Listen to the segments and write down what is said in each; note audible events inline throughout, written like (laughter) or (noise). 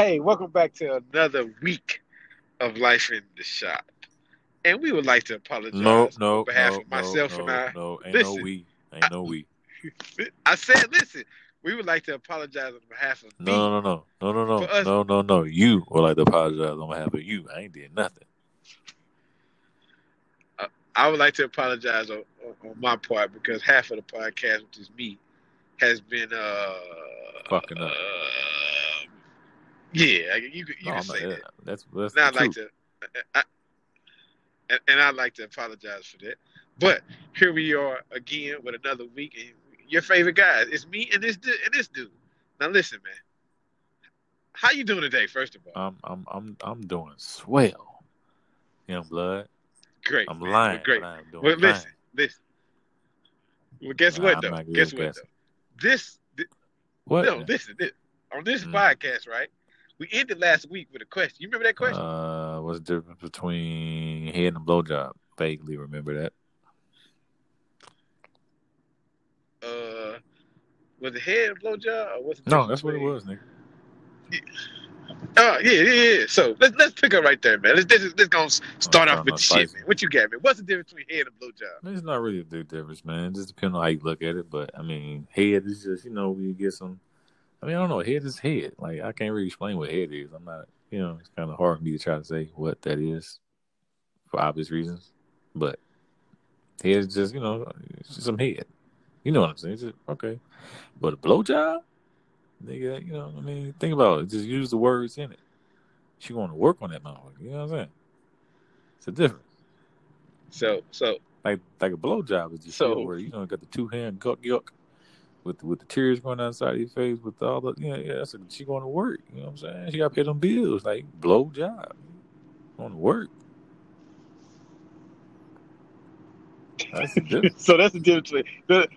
Hey, welcome back to another week of Life in the Shop. And we would like to apologize No, no, on behalf no, of myself no, and I. no, ain't Listen, no we, ain't no we. (laughs) I said, listen, we would like to apologize on behalf of me. No, no, no, no, no, no, us- no, no, no. You would like to apologize on behalf of you. I ain't did nothing. I would like to apologize on, on, on my part because half of the podcast, which is me, has been uh Fucking up. uh, yeah, you, you No, can say not, that. that's that's And I'd like to, I, and, and I'd like to apologize for that. But here we are again with another week, and your favorite guys. It's me and this and this dude. Now listen, man. How you doing today? First of all, I'm I'm I'm I'm doing swell. Young blood. great. I'm man. lying. Well, great. I doing Well, listen, listen. Well, guess Nah, what though? Guess what guessing. though? This, thi- What? no, listen. This, on this Mm. podcast, right? We ended last week with a question. You remember that question? Uh, what's the difference between head and blowjob? Vaguely remember that. Uh, was it head and blowjob or was it? No, that's what it was, nigga. Oh yeah, yeah, yeah. So let's let's pick up right there, man. Let's let's, let's go start Oh, off with the shit, spicy. man. What you got, man? What's the difference between head and blowjob? It's not really a big difference, man. It just depends on how you look at it. But I mean, head is just you know we get some. I mean, I don't know. Head is head. Like I can't really explain what head is. I'm not. You know, it's kind of hard for me to try to say what that is for obvious reasons. But head is just you know it's just some head. You know what I'm saying? It's just, okay, but a blowjob, nigga. You know, I mean, think about it. Just use the words in it. She want to work on that motherfucker. You know what I'm saying? It's a difference. So so like like a blowjob is just So- where you know got the two hand guck yuck with with the tears going down the side of your face with all the yeah yeah that's a, she going to work you know what I'm saying? She got to pay them bills like blowjob going to work. That's (laughs) so that's the difference the,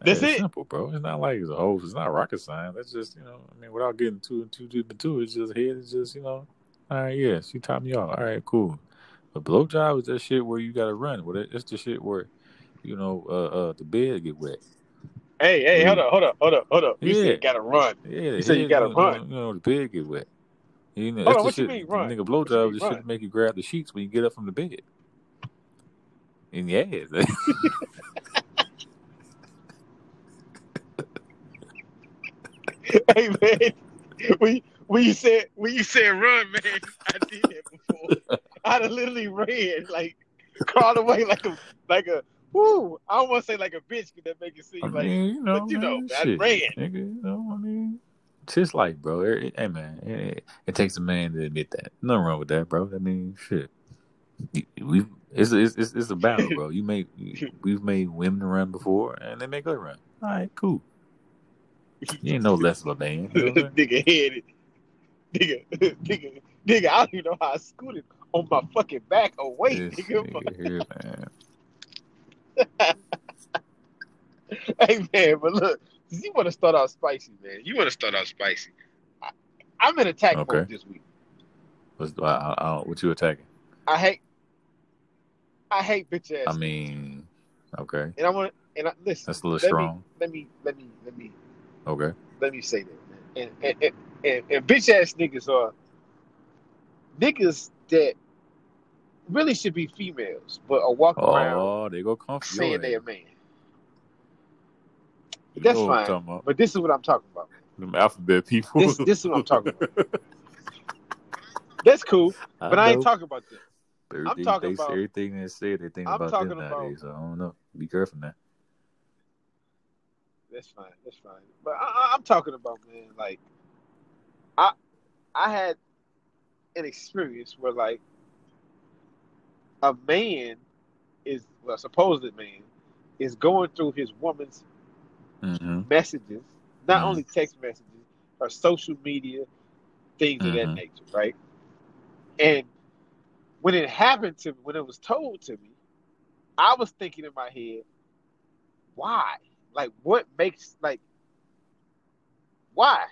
That's it's it? simple bro. It's not like it's a whole it's not rocket science. That's just you know I mean without getting too too deep into it it's just head it's just you know all right yeah she topped me off all right cool. But blowjob is that shit where you got to run. With it it's the shit where you know uh uh the bed get wet Hey, hey, hold up, hold up, hold up, hold up. You Yeah. said you gotta run. Yeah, You said you gotta run. You know, the bed get wet. You know, Hold that's on, the what you shit. mean, run? Nigga, you blowjob mean, the run? shit to make you grab the sheets when you get up from the bed. And yeah, (laughs) (laughs) hey man, when when you said when you said run, man, I did that before. (laughs) I'd have literally ran like crawled away like a like a whoo. I don't want to say like a bitch because that make it seem I like you know, but you know, man, I shit, ran. nigga, you know, I mean, it's his life, bro. It- hey, man, it, it takes a man to admit that. Nothing wrong with that, bro. I mean, shit. We it's it's it's, it's a battle, bro. You make (laughs) we've made women run before, and they make us run. All right, cool. You ain't no less of a man. You know what I'm saying? nigga headed. Nigga, (laughs) nigga, nigga, I don't even know how I scooted on my fucking back away, This nigga. nigga here, man. (laughs) Hey man, but look, you want to start out spicy, man. You want to start out spicy. I, I'm in attack Okay. mode this week. What's, I, I, what you attacking? I hate, I hate bitch ass. I mean, okay, and I want and I, listen. that's a little let me- strong. Let me, let me, let me, Okay, let me say that, man. And and, and, and, and bitch ass niggas are niggas that really should be females, but are walking oh, around oh, they go comfy. saying they're a man. You That's know what I'm fine. But this is what I'm talking about. Them alphabet people. This this is what I'm talking about. (laughs) That's cool, but I, ain't talking about that. Everything I'm talking they about- say, everything they say, they think I'm about talking them about- nowadays. So I don't know. Be careful now. That's fine. That's fine. But I- I'm talking about man, like I I had an experience where like a man is well, a supposed man is going through his woman's Mm-hmm. messages, not Mhm. only text messages, or social media, things of that Mhm. nature, right? And when it happened to me, when it was told to me, I was thinking in my head, why? Like, what makes like why?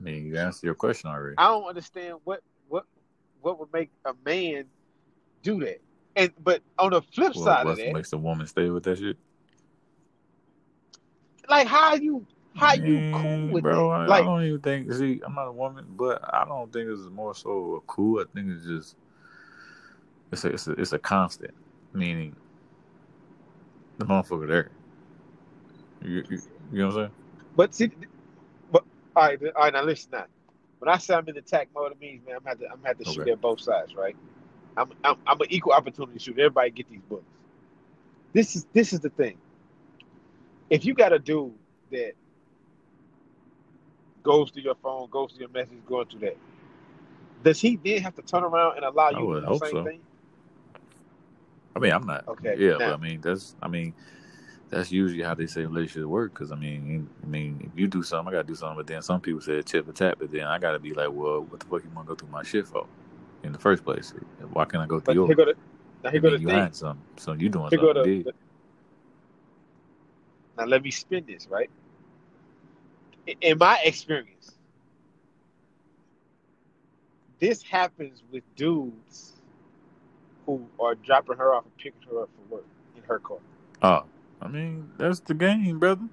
I mean, you answered your question already. I don't understand what what what would make a man do that. And but on the flip What, side of what that, makes a woman stay with that shit? like how you How you cool with bro? that? I, Like- I don't even think. See, I'm not a woman, but I don't think this is more so a cool. I think it's just it's a it's a, it's a constant, meaning the motherfucker there. You, you, you know what I'm saying? But see, but all right, all right. Now listen. Now, when I say I'm in the attack mode, it means man, I'm have to I'm have to shoot at both sides, right? I'm I'm I'm an equal opportunity shooter. Everybody get these bullets. This is this is the thing. If you got a dude that goes to your phone, goes to your message, going through that, does he then have to turn around and allow you to do the same so. thing? I mean, I'm not. Okay. Yeah, now- but I mean, that's I mean, that's usually how they say relationships work. Because I mean, I mean, if you do something, I gotta do something. But then some people say tip for tap, but then I gotta be like, well, what the fuck you want to go through my shit for in the first place? Why can't I go through here yours? go the now here I go mean, the you thing. something, so you doing Here go something. the, the- now let me spin this right. In my experience, this happens with dudes who are dropping her off and picking her up for work in her car. Oh, I mean, that's the game, brother.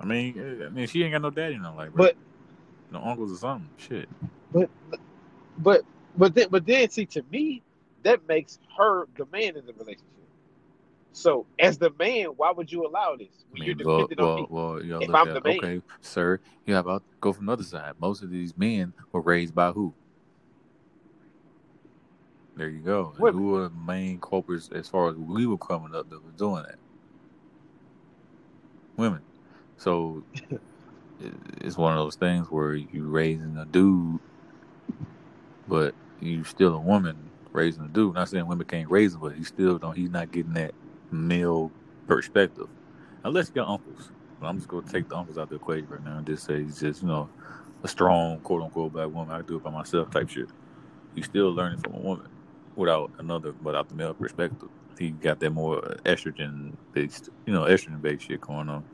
I mean, eh, I mean, she ain't got no daddy, no like, bro. But no uncles or something. Shit. but but but then but then see to me that makes her the man in the relationship. So as the man, why would you allow this I when you're mean, well, dependent on me? well, well, you gotta If I'm at the man. okay, sir. You have about go from the other side. Most of these men were raised by who? There you go. And Women. who were the main culprits as far as we were coming up that were doing that? Women. So (laughs) it's one of those things where you raising a dude, but you still a woman raising a dude. Not saying women can't raise him, but he still don't. He's not getting that male perspective, unless you got uncles. But I'm just gonna take the uncles out of the equation right now and just say he's just you know a strong quote unquote black woman. I do it by myself type shit. He's still learning from a woman without another, without the male perspective. He got that more estrogen based, you know, estrogen based shit going on.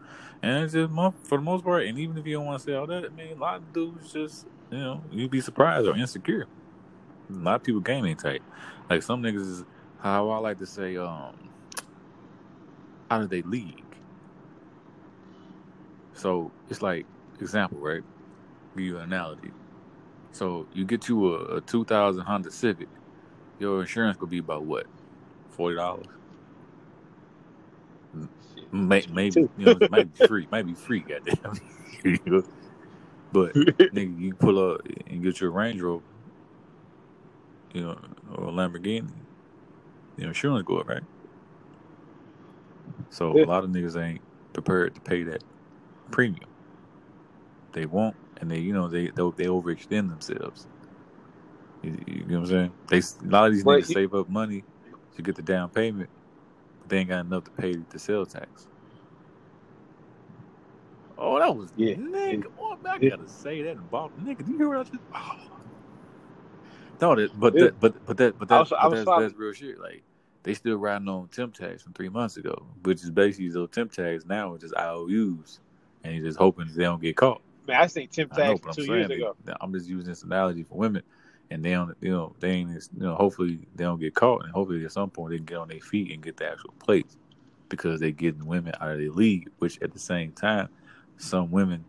And it's just for the most part, and even if you don't want to say all that, I mean, a lot of dudes just, you know, you'd be surprised or insecure. A lot of people game ain't tight. Like some niggas is how I like to say, um, out of their league. So it's like example, right? Give you an analogy. So you get you a, a 2000 Honda Civic, your insurance could be about what, forty dollars? Shit, May, maybe you know, might be free, might be free, goddamn. (laughs) You know? but (laughs) nigga, you pull up and get your Range Rover, you know, or a Lamborghini, your insurance go up, right? So Yeah. a lot of niggas ain't prepared to pay that premium. They won't, and they, you know, they they, they overextend themselves. You, you know what I'm saying? They a lot of these But niggas you- save up money to get the down payment, but they ain't got enough to pay the sales tax. Oh, that was Yeah. nigga. Oh, I Yeah. gotta say that about nigga. Do you hear what I just? Oh. No, that, but that, but but that, but that, was- but that's, that's real shit. Like they still riding on temp tags from three months ago, which is basically those temp tags now are just IOUs, and you're just hoping they don't get caught. Man, I seen Tim I know, Tags two years they- ago. I'm just using this analogy for women, and they don't, you know, they ain't, you know, hopefully they don't get caught, and hopefully at some point they can get on their feet and get the actual plates because they're getting women out of the league. Which at the same time, some women,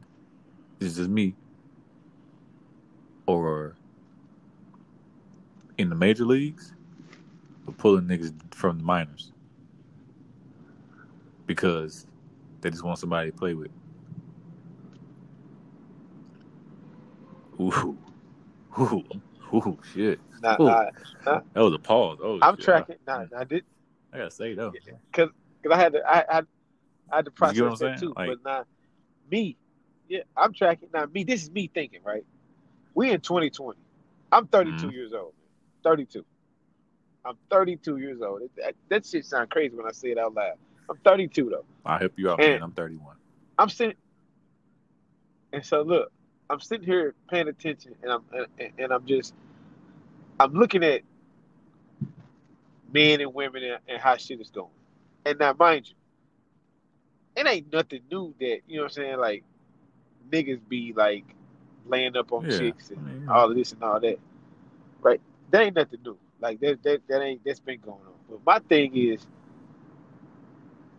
this is just me, or in the major leagues, are pulling niggas from the minors because they just want somebody to play with. Ooh, ooh, ooh, shit. Nah, Ooh. nah, That was a pause. Oh, I'm shit. tracking. Nah, nah, I did I gotta say though. because cause I had to. I, I, I had to process that too. Like- but nah, me, yeah, I'm tracking. Now, me, this is me thinking. Right, we in 2020. I'm 32 Mhm. years old. Man. 32. I'm 32 years old. That, that shit sound crazy when I say it out loud. I'm 32 though. I'll help you out, And- man. I'm 31. I'm sitting, and so look, I'm sitting here paying attention, and I'm and, and I'm just, I'm looking at men and women and, and how shit is going. And now, mind you, it ain't nothing new that you know what I'm saying. Like niggas be like laying up on Yeah, chicks I and mean, all of this and all that, right? That ain't nothing new. Like that, that, that ain't that's been going on. But my thing is,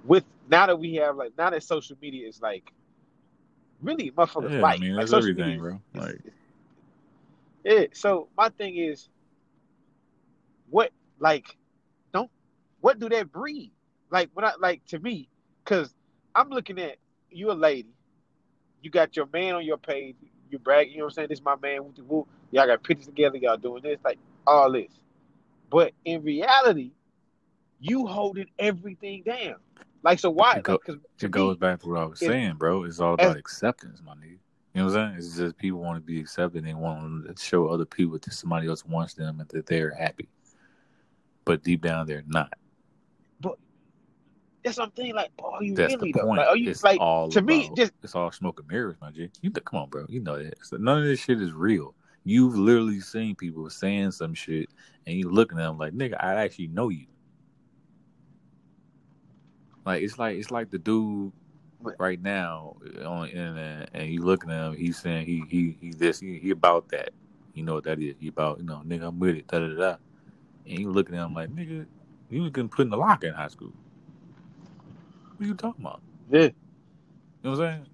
with now that we have like now that social media is like really motherfuckers Yeah, like. I mean like that's social everything, bro. is- Like yeah. So my thing is, what like, don't what do that breed? Like when I like to me, because I'm looking at you a lady, you got your man on your page, you brag, you know what I'm saying? This is my man, whoop. Y'all got pictures together, y'all doing this, like all this. But in reality, you holding everything down. Like so why? It go- Like, it goes me, back to what I was it- saying, bro. It's all as- about acceptance, my nigga. You know what I'm saying? It's just people want to be accepted They want to show other people that somebody else wants them and that they're happy. But deep down, they're not. But that's what I'm thinking. Like, oh, are you That's really the though? point. Like, are you it's like all to me? Just it's all smoke and mirrors, my G. You come on, bro. You know that. So none of this shit is real. You've literally seen people saying some shit, and you looking at them like, nigga, I actually know you. Like it's like it's like the dude right now on the internet, and you looking at him. He's saying he he he this he, he about that. You know what that is? He about you know nigga I'm with it. Da da da. And you looking at him like nigga, you was getting put in the locker in high school. What are you talking about? yeah, You know what I'm saying?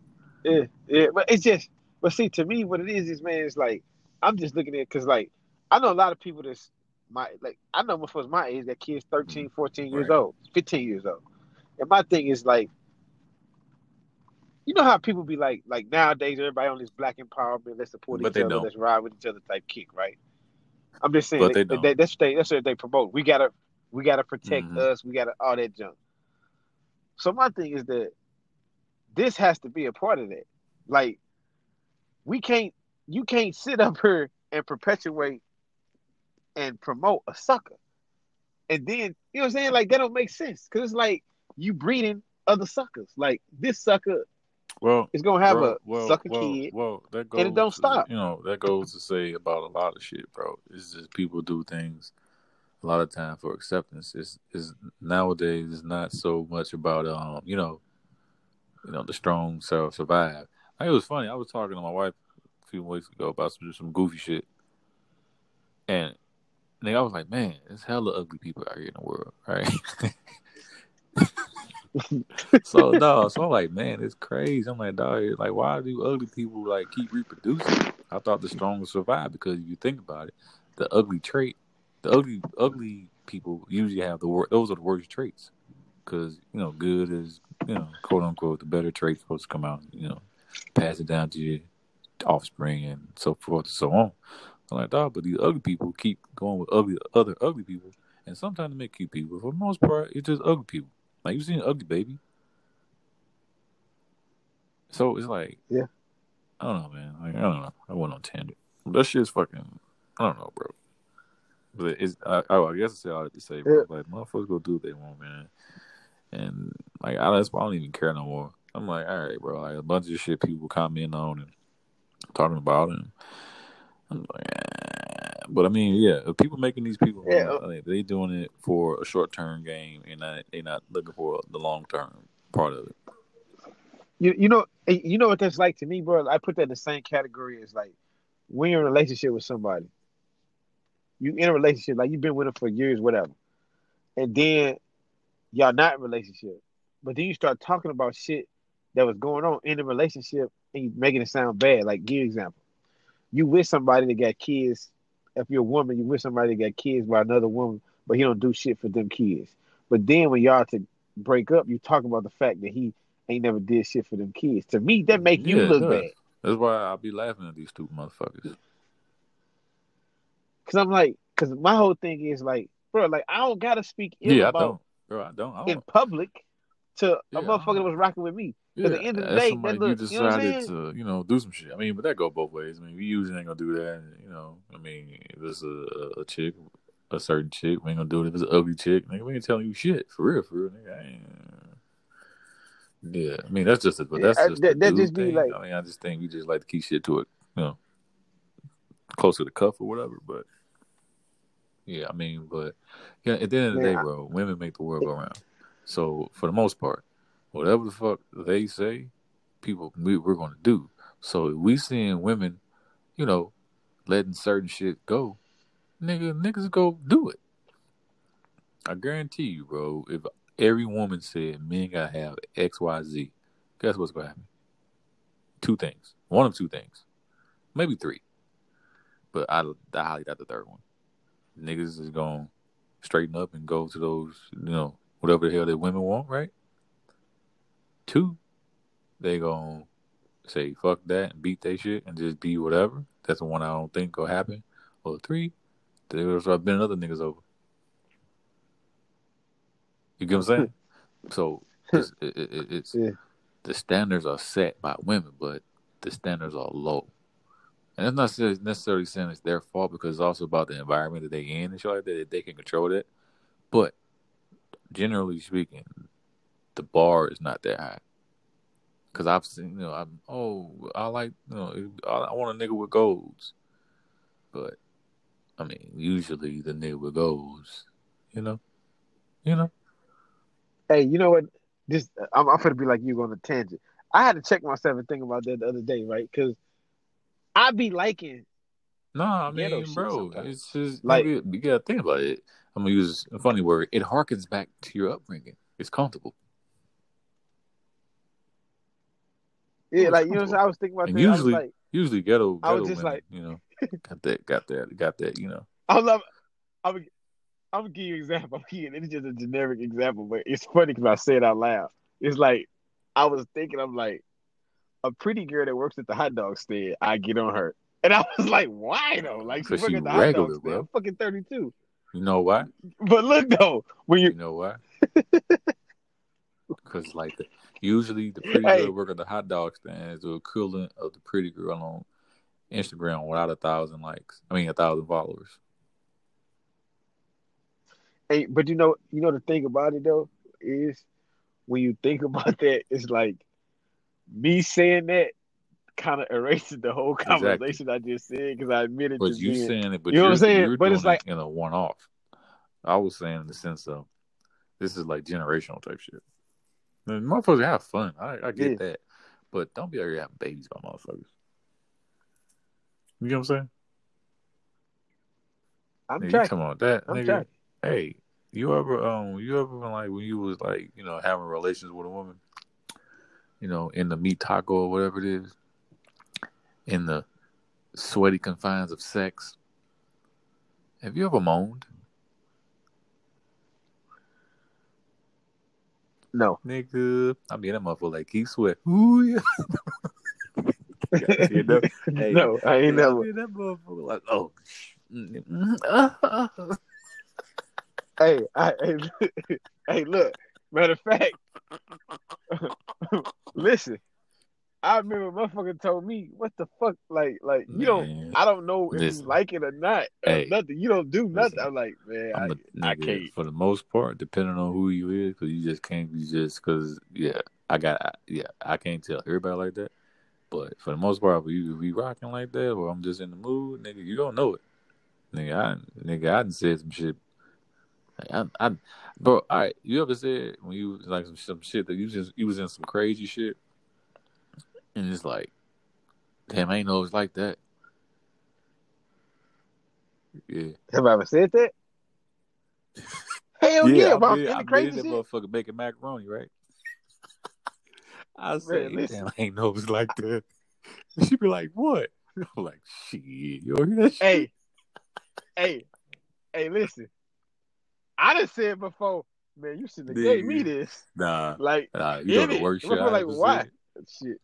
yeah, yeah. But it's just, but see, to me, what it is is, man, it's like I'm just looking at it because, like, I know a lot of people that's my like I know motherfuckers my age that kids 13, 14 years Right. old, 15 years old. And my thing is like, you know how people be like, like nowadays everybody on this black empowerment, let's support But each other, don't. let's ride with each other type kick, right? I'm just saying they, they they, that's what they, that's what they promote. We gotta we gotta protect Mhm. us, we gotta all that junk. So my thing is that this has to be a part of that. Like we can't you can't sit up here and perpetuate and promote a sucker. And then, you know what I'm saying? Like that don't make sense. Cause it's like you breeding other suckers. Like this sucker Well, is gonna have well, a well, sucker well, kid. Well, that goes and it don't stop. You know, that goes to say about a lot of shit, bro. It's just people do things a lot of time for acceptance. Is is nowadays it's not so much about um, you know, you know, the strong shall survive. Like, it was funny. I was talking to my wife few weeks ago about some some goofy shit, and nigga, I was like, man, there's hella ugly people out here in the world, right? (laughs) so no, so I'm like, man, it's crazy. I'm like, dog, like, why do ugly people like keep reproducing? I thought the strong survive because if you think about it, the ugly trait, the ugly ugly people usually have the worst. those are the worst traits because you know good is you know quote unquote the better traits supposed to come out, you know, pass it down to your offspring and so forth and so on. I'm like, dog, but these ugly people keep going with ugly other ugly people, and sometimes they make cute people. For the most part, it's just ugly people. Like you seen an ugly baby. So it's like, Yeah. I don't know, man. Like I don't know. I went on tangent. That shit's fucking. I don't know, bro. But it's. I, I guess I say all I have to say, bro. Like motherfuckers go do what they want, man. And like I, that's why I don't even care no more. I'm like, all right, bro. Like a bunch of shit people comment on and talking about, and eh. but I mean, yeah, people making these people, Yeah. Think they doing it for a short term game, and not, they not looking for the long term part of it. You you know eh, you know what that's like to me, bro. I put that in the same category as like when you're in a relationship with somebody. You in a relationship, like you've been with them for years, whatever, and then y'all not in a relationship, but then you start talking about shit that was going on in the relationship, and you making it sound bad. Like give example, you with somebody that got kids. If you're a woman, you with somebody that got kids by another woman, but he don't do shit for them kids. But then when y'all to break up, you talk about the fact that he ain't never did shit for them kids. To me, that make you Yeah, look bad. That's why I'll be laughing at these stupid motherfuckers. Cause I'm like, cause my whole thing is like, bro, like I don't gotta speak ill Yeah, I about don't, bro. I don't. I in don't. public to Yeah, a I motherfucker that was rocking with me. Yeah, at the end of the day, somebody look- you you know decided to, you know, do some shit. I mean, but that go both ways. I mean, we usually ain't gonna do that. You know, I mean, if it's a, a chick, a certain chick, we ain't gonna do it. If it's an ugly chick, nigga, we ain't telling you shit for real, for real, nigga. I. Yeah, I mean that's just a, but Yeah, that's I- just that- the that dude just be thing. like- I mean, I just think we just like to keep shit to it, you know, close to the cuff or whatever. But yeah, I mean, but yeah, at the end of the Man, day, I- bro, women make the world go around. So for the most part, whatever the fuck they say, people we, we're going to do. So if we seeing women, you know, letting certain shit go, nigga, niggas go do it. I guarantee you, bro. If every woman said men gotta have X, Y, Z, guess what's gonna happen? two things. One of two things, maybe three, but I, I highly doubt the third one. Niggas is to straighten up and go to those, you know, whatever the hell that women want, right? Two, they gonna say fuck that and beat their shit and just be whatever. That's the one I don't think will happen. Or three, they will start bending other niggas over. You get what I'm saying? (laughs) so it's, it, it, it's Yeah. the standards are set by women, but the standards are low. And it's not necessarily- necessarily saying it's their fault because it's also about the environment that they in and shit like that. that They can control that. But generally speaking, the bar is not that high. Cause I've seen, you know, I'm oh, I like, you know, I, I want a nigga with goals, but I mean, usually the nigga with goals, you know, you know, Hey, you know what? This I'm, I'm gonna be like you on a tangent. I had to check myself and think about that the other day, right? Because I be liking no, I mean, bro, it's just Like- like you, you gotta think about it. I'm gonna use a funny word. It harkens back to your upbringing. It's comfortable. Yeah, like you know what I'm (laughs) saying? comfortable. I was thinking about And that. Usually- like, Usually, ghetto, I was just women, like- you know, (laughs) got that, got that, got that, you know. I love. I'm. I'm gonna give you an example. (laughs) I'm giving, it's just a generic example, but it's funny because I say it out loud. It's like I was thinking. I'm like a pretty girl that works at the hot dog stand. I get on her, and I was like, why though? Like she she at the hot dog regular, stand. bro. I'm fucking 32. You know why? But look though, when You you know why? Because like the, usually the pretty Hey. girl work at the hot dog stand is the equivalent of the pretty girl on Instagram without a thousand likes. I mean, a thousand followers. Hey, but you know, you know the thing about it though is when you think (laughs) about that, it's like me saying that kind of (laughs) erases the whole Exactly. conversation I just said because I admitted But you being. saying it, but You know what I'm saying? But it's like- it in a one off. I was saying in the sense of this is like generational type shit. And motherfuckers have fun. I, I get Yeah. that, but don't be out here having babies by motherfuckers. You know what I'm saying? I'm Nigga, tracking. come on that, I'm nigga. Hey, you ever um you ever been like when you was like you know having relations with a woman, you know in the meat taco or whatever it is, in the sweaty confines of sex. Have you ever moaned, No. nigga? I mean that motherfucker like keep sweat. Ooh yeah. You (laughs) know? Hey, no, I ain't Yeah, I never. mean, that motherfucker like oh. Hey, I, hey, (laughs) hey, look. Matter of fact, (laughs) listen. I remember motherfucker told me, "What the fuck? Like, like you don't. I don't know if Listen. you like it or not. Or Hey. nothing. You don't do nothing." Listen. I'm like, man, I'm a I, I nigga, can't. for the most part, depending on who you is, because you just can't be just because yeah, I got I, yeah, I can't tell everybody like that. But for the most part, if you be rocking like that, or I'm just in the mood, nigga, you don't know it, nigga. I nigga, I done said some shit. I, I, bro, all right. You ever said when you was like some some shit that you just you was in some crazy shit, and it's like, damn, I ain't know it was like that. Yeah. Have I ever said that? (laughs) Hell yeah, I but I'm been, I crazy that motherfucker making macaroni, right? (laughs) I said, listen. damn, I ain't know it was like that. (laughs) She'd be like, what? I'm like, shit, you hear that shit? Hey, hey, hey, listen. I done said before, man, you shouldn't have gave me this. Nah, Like, nah, you know the worst shit like, why? Shit.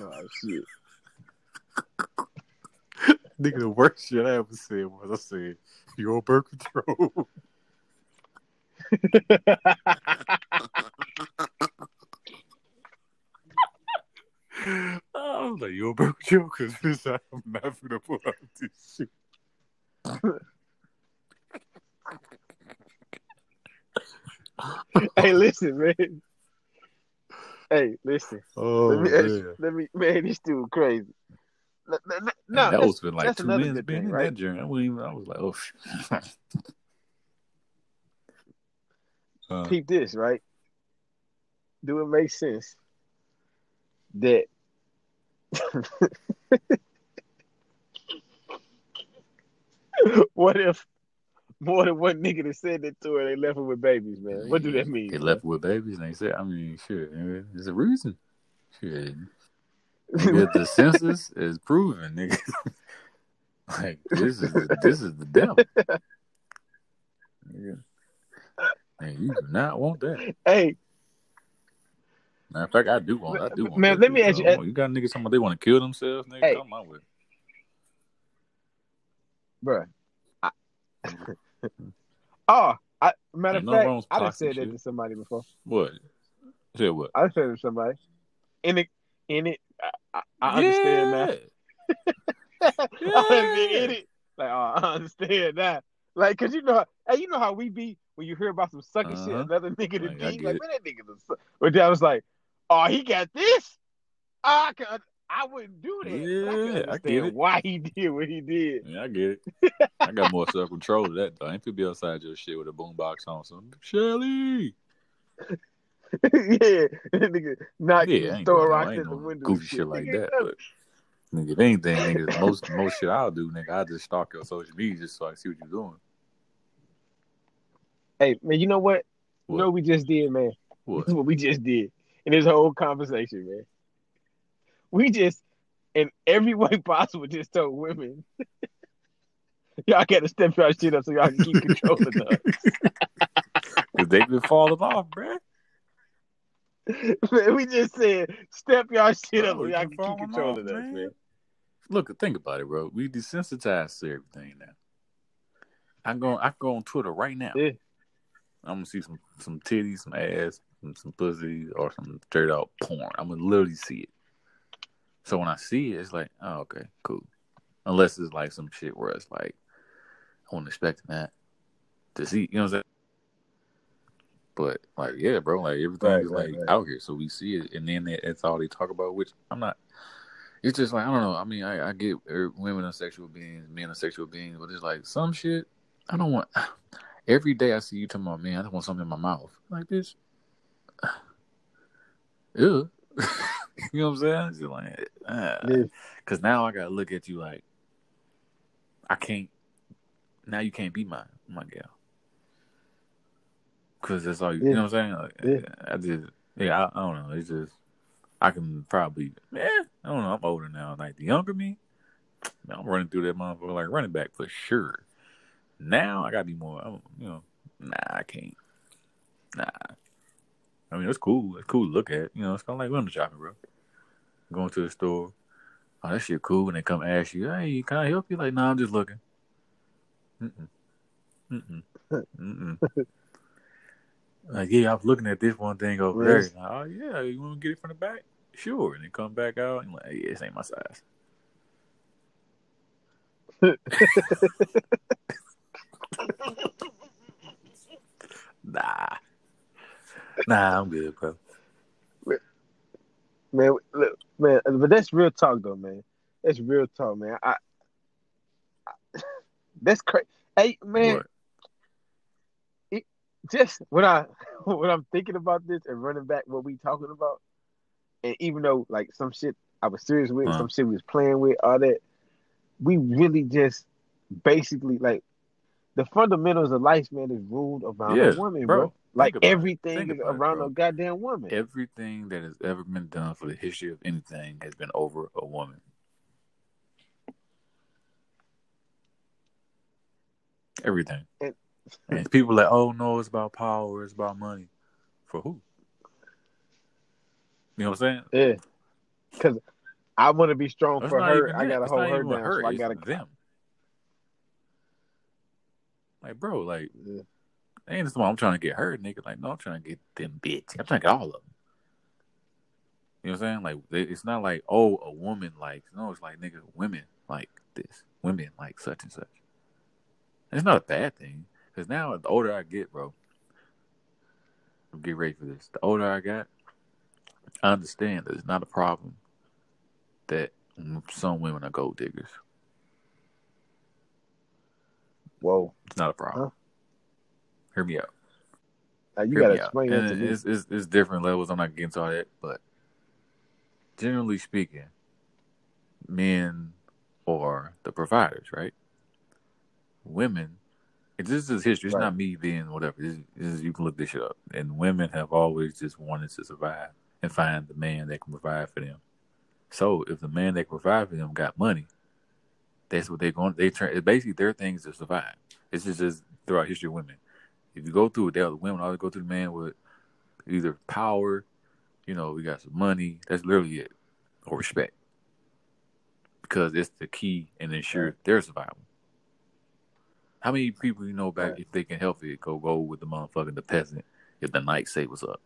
Oh shit. Nigga, the worst shit I ever said was I said, you on birth control. (laughs) I was like, you on birth control? Because this I'm not gonna pull out this shit. hey, listen, man. Hey, listen. Oh, let me man. you, let me man, this dude crazy. No, that was been like two minutes good being thing, in right? that journey. I, wasn't even, I was like, oh, shit. (laughs) uh, peep this, right? Do it make sense that (laughs) what if more than one nigga that said that to her, they left her with babies, man? What do that mean? They left her with babies, and they said, I mean, sure, there's a reason. Shit. Nigga, the (laughs) census is proven, nigga. (laughs) like this is the, this is the devil. Nigga. You do not want that. Hey, Matter of fact, I do want. I do want. Man, that let me ask you- want- eh, You got niggas talking about they want to kill themselves, nigga. Hey. Come my way. bruh. I, (laughs) oh, I, matter Ain't of fact, with I done said that shit. to somebody before. What? Said what? I said to somebody. In it, in it, I, I, I understand now. (laughs) I in it, like, oh, I understand that. Like, cause you know, hey, you know how we be when you hear about some sucking shit, Uh-huh. another nigga to Like, be like, man, that nigga. But I was like, oh, he got this. I can, I wouldn't do that. but I Yeah, I get it. why he did what he did. Yeah, I get it. I got more self control to that though. I ain't to be outside your shit with a boombox on. Some Shelly. (laughs) yeah, nigga knock Yeah, yeah, throw a doing rock in the window. goofy and shit like that. But nigga, if anything, nigga, most most shit I'll do, nigga, I just stalk your social media just so I see what you're doing. Hey, man, you know what? You What? know what we just did, man? (laughs) What? This is what we just did in this whole conversation, man. We just, in every (laughs) way possible, just told women, (laughs) y'all got to step your shit up so y'all can keep controlling us. (laughs) Cause they been falling off, bruh. man, we just said, step y'all shit up so you y'all can keep controlling off, us, man. Look, think about it, bro. We desensitized to everything now. I go, I go on Twitter right now. Yeah. I'm gonna see some some titties, some ass, some, some pussy, or some straight out porn. I'm gonna literally see it. So when I see it, it's like, oh, okay, cool. Unless it's like some shit where it's like, I wasn't expecting that to see. You know what I'm saying? But like, yeah, bro, like everything Right, is right, like right. out here, so we see it, and then that- that's all they talk about. Which I'm not. It's just like I don't know. I mean, I, I get er, women are sexual beings, men are sexual beings, but it's like some shit. I don't want. (sighs) Every day I see you talking about, man, I don't want something in my mouth. Like this. (sighs) Ew. (laughs) you know what I'm saying? Like, ah. Yeah. Cause now I gotta look at you like I can't. Now you can't be my my gal. Cause that's all you. You know what I'm saying? Like, Yeah. I just yeah. I, I don't know. It's just I can probably. Yeah. I don't know. I'm older now. Like the younger me, man, I'm running through that motherfucker like running back for sure. Now I gotta be more. I'm, you know, nah, I can't. Nah. I mean, it's cool. It's cool to look at. You know, it's kind of like window shopping, bro. Going to the store. Oh, that shit cool. And they come ask you, hey, can I help you? Like, nah, I'm just looking. Mm-mm. Mm-mm. Mm-mm. (laughs) like, yeah, I was looking at this one thing over Really? there. Oh, yeah, you want to get it from the back? Sure. And they come back out and like, hey, this ain't my size. (laughs) (laughs) nah. Nah, I'm good, bro. Man, look, man, but that's real talk though, man. That's real talk, man. I, I (laughs) that's crazy. Hey, man, What? just when I (laughs) when I'm thinking about this and running back what we talking about, and even though like some shit I was serious with, Uh-huh. some shit we was playing with, all that, we really just basically like the fundamentals of life, man, is ruled around Yeah, a woman, bro. bro. Like Think about it. everything is about it, around a goddamn woman. Everything that has ever been done for the history of anything has been over a woman. Everything. And- And people like, oh no, it's about power, it's about money. For who? You know what I'm saying? Yeah, because I want to be strong It's for her. I gotta hold her down. her, so I gotta. them. Like, bro, like, Yeah. ain't this the one I'm trying to get hurt, nigga. Like, no, I'm trying to get them bitch. I'm trying to get all of them. You know what I'm saying? Like, they- it's not like, oh, a woman like, no, it's like, nigga, women like this. Women like such and such. And it's not a bad thing. Because now, the older I get, bro, get ready for this. The older I got, I understand that it's not a problem that some women are gold diggers. Whoa, It's not a problem. Huh? Hear me out. Now, you Hear gotta explain And to it's, it's, it's different levels. I'm not getting into all that, but generally speaking, men are the providers, right? Women, this is history. It's Right. not me being whatever. This, this is, you can look this shit up. And women have always just wanted to survive and find the man that can provide for them. So if the man that can provide for them got money, that's what they're going. They turn. Basically, their things to survive. This is just throughout history of women. If you go through it, the women always go through the man with either power, you know, we got some money. That's literally it, or respect, because it's the key and ensure right. their survival. How many people you know back right. if they can help it go go with the motherfucking the peasant if the knight say what's up?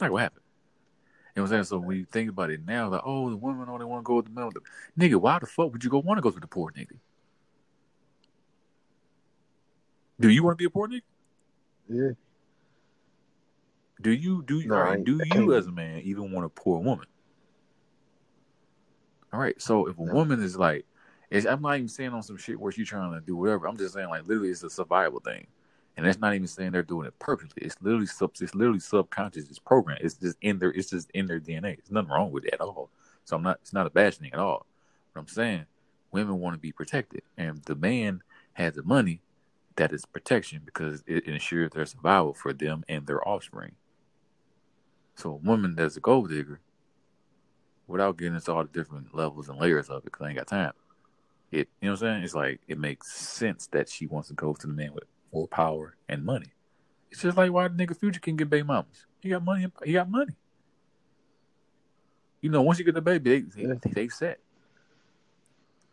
Like what happened? You know what I'm saying? So when you think about it now, like, oh, the women only want to go with the men. Nigga, why the fuck would you go want to go to the poor nigga? Do you want to be a poor nigga? Yeah. Do you do you, no, right, do you as a man even want a poor woman? All right. So if a no. woman is like, I'm not even saying on some shit where she's trying to do whatever. I'm just saying like literally it's a survival thing, and that's not even saying they're doing it purposely. It's literally sub, it's literally subconscious. It's programmed. It's just in their it's just in their DNA. There's nothing wrong with it at all. So I'm not. It's not a bad thing at all. But I'm saying women want to be protected, and the man has the money that is protection because it ensures their survival for them and their offspring. So a woman that's a gold digger, without getting into all the different levels and layers of it, because I ain't got time. It, you know what I'm saying? It's like it makes sense that she wants to go to the man with power and money. It's just like why the nigga Future can get baby mamas. He got money. He got money. You know, once you get the baby, they they, they set.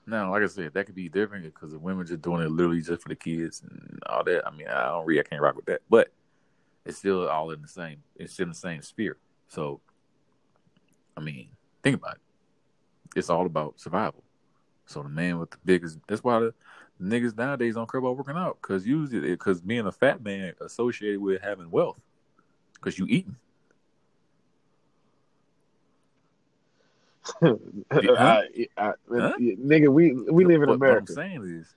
Now, like I said, that could be different because the women just doing it literally just for the kids and all that. I mean, I don't really, I can't rock with that, but it's still all in the same. It's in the same sphere. So, I mean, think about it. It's all about survival. So the man with the biggest. That's why the niggas nowadays don't care about working out because usually because being a fat man associated with having wealth because you eating. (laughs) huh? I, I, huh? Nigga, we we live in what, America. What I'm saying is,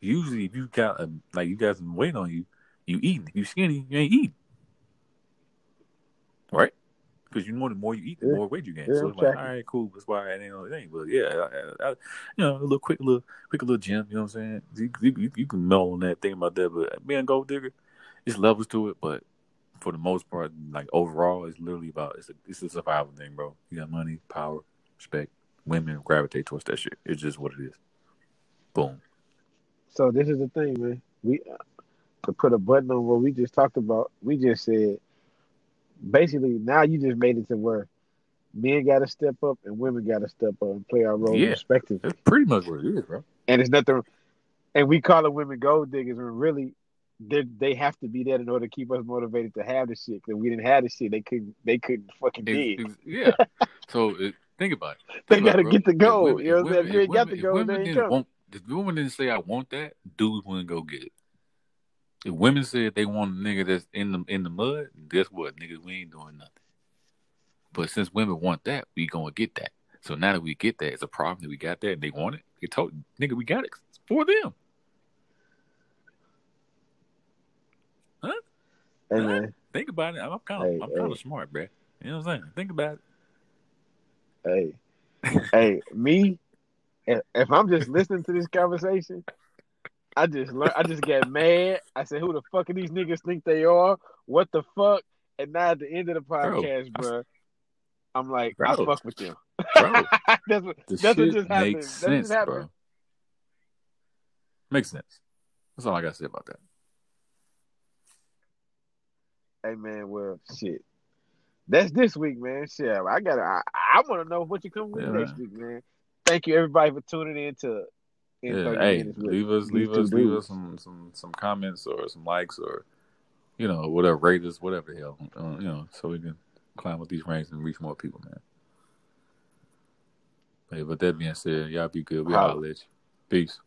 usually if you got a, uh, like you got some weight on you, you eating. If you skinny, you ain't eating, right? Because you know the more you eat, the yeah. more weight you gain. Yeah, so it's like, all right, cool. That's why it ain't no thing. But yeah, I, I, you know, a little quick, little quick, little gym. You know what I'm saying? You, you, you can know on that thing about that. But being a gold digger, it's levels to it. But for the most part, like overall, it's literally about it's a it's a survival thing, bro. You got money, power, respect. Women gravitate towards that shit. It's just what it is. Boom. So this is the thing, man. We uh, to put a button on what we just talked about. We just said basically now you just made it to where men got to step up and women got to step up and play our role yeah, respectively. That's pretty much what it is, bro. And it's nothing. And we call it women gold diggers when really they they have to be there in order to keep us motivated to have the shit. Because we didn't have the shit, they couldn't they couldn't fucking dig. (laughs) Yeah. so it, think about it. Think they got to get the gold. you know what I'm saying? If you ain't got the gold, they ain't coming. If the woman didn't say I want that, dudes wouldn't go get it. If women said they want a nigga that's in the in the mud, guess what, niggas, we ain't doing nothing. But since women want that, we gonna get that. So now that we get that, it's a problem that we got that and they want it. They told nigga we got it it's for them. Huh? Hey, man. Think about it. I'm kind of hey, I'm kind of hey. smart, bro. You know what I'm saying? Think about it. Hey, (laughs) hey, me. If I'm just listening to this conversation, I just learned, I just get mad. I said, "Who the fuck do these niggas think they are? What the fuck?" And now at the end of the podcast, bro, bro I'm like, bro, I fuck with them. Bro, (laughs) that's what, that's what just happened. Makes sense, just bro. Makes sense. That's all I gotta say about that. Hey man, well, shit. That's this week, man. Shit, I gotta. I, I want to know what you come with yeah, next man. week, man. Thank you everybody for tuning in to yeah, hey, leave us, leave us, leave us some, some, some comments or some likes or, you know, whatever, rate us, whatever the hell, uh, you know, so we can climb up these ranks and reach more people, man. Hey, but that being said, y'all be good. We all let you. Peace.